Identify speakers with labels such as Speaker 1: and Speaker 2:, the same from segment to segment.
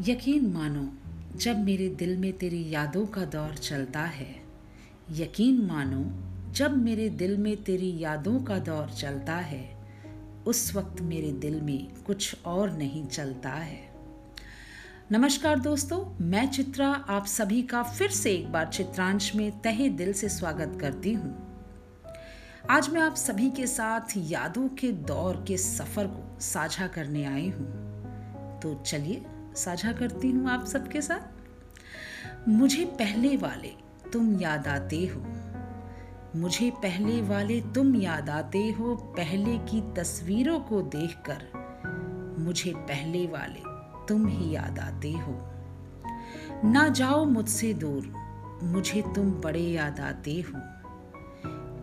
Speaker 1: यकीन मानो, जब मेरे दिल में तेरी यादों का दौर चलता है, यकीन मानो, जब मेरे दिल में तेरी यादों का दौर चलता है, उस वक्त मेरे दिल में कुछ और नहीं चलता है। नमस्कार दोस्तों, मैं चित्रा, आप सभी का फिर से एक बार चित्रांश में तहे दिल से स्वागत करती हूँ। आज मैं आप सभी के साथ यादों के दौर के सफ़र को साझा करने आई हूँ। तो चलिए साझा करती हूँ आप सबके साथ। मुझे पहले वाले तुम याद आते हो। मुझे पहले वाले तुम याद आते हो, पहले की तस्वीरों को देखकर। मुझे पहले वाले तुम ही याद आते हो। ना जाओ मुझसे दूर, मुझे तुम बड़े याद आते हो।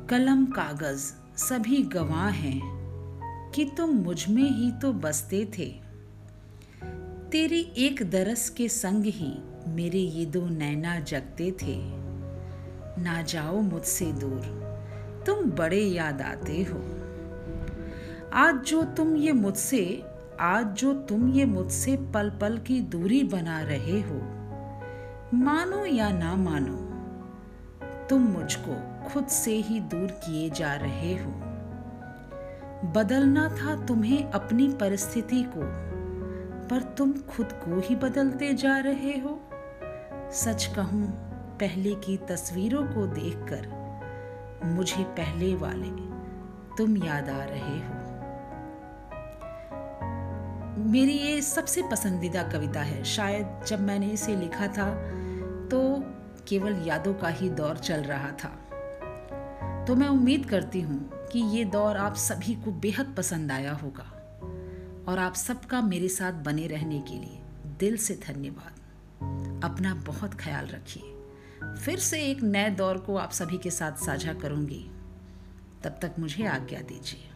Speaker 1: कलम, कागज़ सभी गवाह हैं कि तुम मुझमें ही तो बसते थे। तेरी एक दरस के संग ही मेरे ये दो नैना जगते थे। ना जाओ मुझसे दूर, तुम बड़े याद आते हो। आज जो तुम ये मुझसे, आज जो तुम ये मुझसे पल पल की दूरी बना रहे हो, मानो या ना मानो, तुम मुझको खुद से ही दूर किए जा रहे हो। बदलना था तुम्हें अपनी परिस्थिति को पर तुम खुद को ही बदलते जा रहे हो। सच कहूँ, पहले की तस्वीरों को देखकर मुझे पहले वाले तुम याद आ रहे हो। मेरी ये सबसे पसंदीदा कविता है। शायद जब मैंने इसे लिखा था तो केवल यादों का ही दौर चल रहा था। तो मैं उम्मीद करती हूँ कि ये दौर आप सभी को बेहद पसंद आया होगा। और आप सबका मेरे साथ बने रहने के लिए दिल से धन्यवाद। अपना बहुत ख्याल रखिए। फिर से एक नए दौर को आप सभी के साथ साझा करूँगी। तब तक मुझे आज्ञा दीजिए।